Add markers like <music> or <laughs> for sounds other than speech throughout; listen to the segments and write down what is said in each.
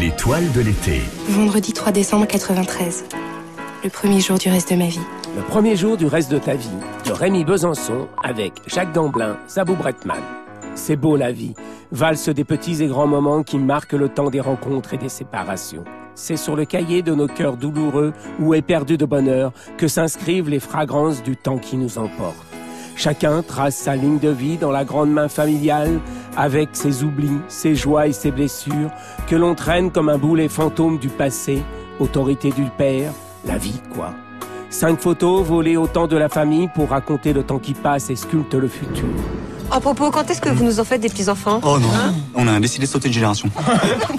L'étoile de l'été. Vendredi 3 décembre 93. Le premier jour du reste de ma vie. Le premier jour du reste de ta vie, de Rémi Besançon avec Jacques Gamblin, Zabou Bretman. C'est beau la vie, valse des petits et grands moments qui marquent le temps des rencontres et des séparations. C'est sur le cahier de nos cœurs douloureux ou éperdus de bonheur que s'inscrivent les fragrances du temps qui nous emporte. Chacun trace sa ligne de vie dans la grande main familiale, avec ses oublis, ses joies et ses blessures, que l'on traîne comme un boulet fantôme du passé, autorité du père, la vie quoi. Cinq photos volées au temps de la famille pour raconter le temps qui passe et sculpte le futur. À propos, quand est-ce que vous nous en faites des petits-enfants? Oh non, on a décidé de sauter de génération.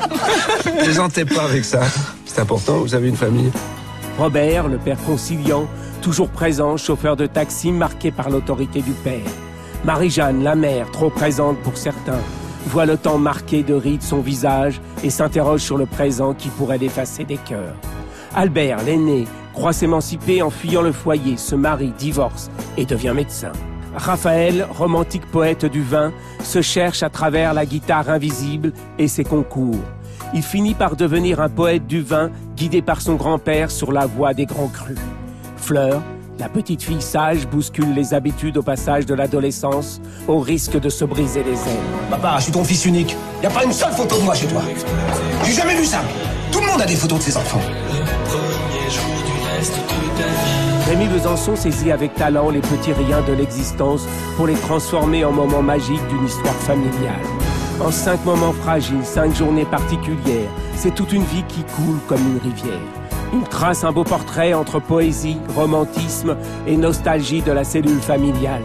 <laughs> Plaisantez pas avec ça. C'est important, vous avez une famille. Robert, le père conciliant, toujours présent, chauffeur de taxi marqué par l'autorité du père. Marie-Jeanne, la mère, trop présente pour certains, voit le temps marqué de rides son visage et s'interroge sur le présent qui pourrait l'effacer des cœurs. Albert, l'aîné, croit s'émanciper en fuyant le foyer, se marie, divorce et devient médecin. Raphaël, romantique poète du vin, se cherche à travers la guitare invisible et ses concours. Il finit par devenir un poète du vin, guidé par son grand-père sur la voie des grands crus. Fleur, la petite fille sage, bouscule les habitudes au passage de l'adolescence, au risque de se briser les ailes. Papa, je suis ton fils unique. Y a pas une seule photo de moi chez toi. J'ai jamais vu ça. Tout le monde a des photos de ses enfants. Rémi Besançon saisit avec talent les petits riens de l'existence pour les transformer en moments magiques d'une histoire familiale. En cinq moments fragiles, cinq journées particulières, c'est toute une vie qui coule comme une rivière. Il trace un beau portrait entre poésie, romantisme et nostalgie de la cellule familiale.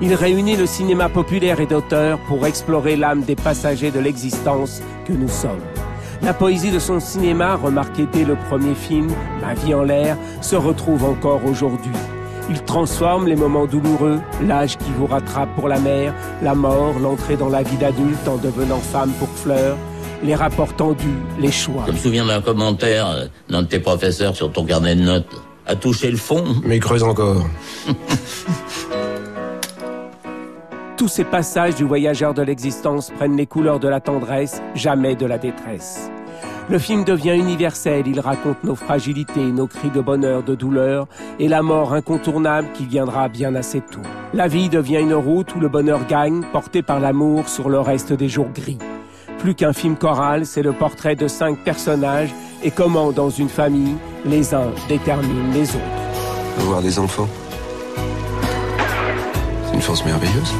Il réunit le cinéma populaire et d'auteur pour explorer l'âme des passagers de l'existence que nous sommes. La poésie de son cinéma, remarquée dès le premier film, Ma vie en l'air, se retrouve encore aujourd'hui. Il transforme les moments douloureux, l'âge qui vous rattrape pour la mère, la mort, l'entrée dans la vie d'adulte en devenant femme pour Fleur, les rapports tendus, les choix. Je me souviens d'un commentaire d'un de tes professeurs sur ton carnet de notes. À toucher le fond. Mais creuse encore. <laughs> Tous ces passages du voyageur de l'existence prennent les couleurs de la tendresse, jamais de la détresse. Le film devient universel, il raconte nos fragilités, nos cris de bonheur, de douleur, et la mort incontournable qui viendra bien assez tôt. La vie devient une route où le bonheur gagne, porté par l'amour sur le reste des jours gris. Plus qu'un film choral, c'est le portrait de cinq personnages et comment, dans une famille, les uns déterminent les autres. Avoir des enfants. C'est une force merveilleuse.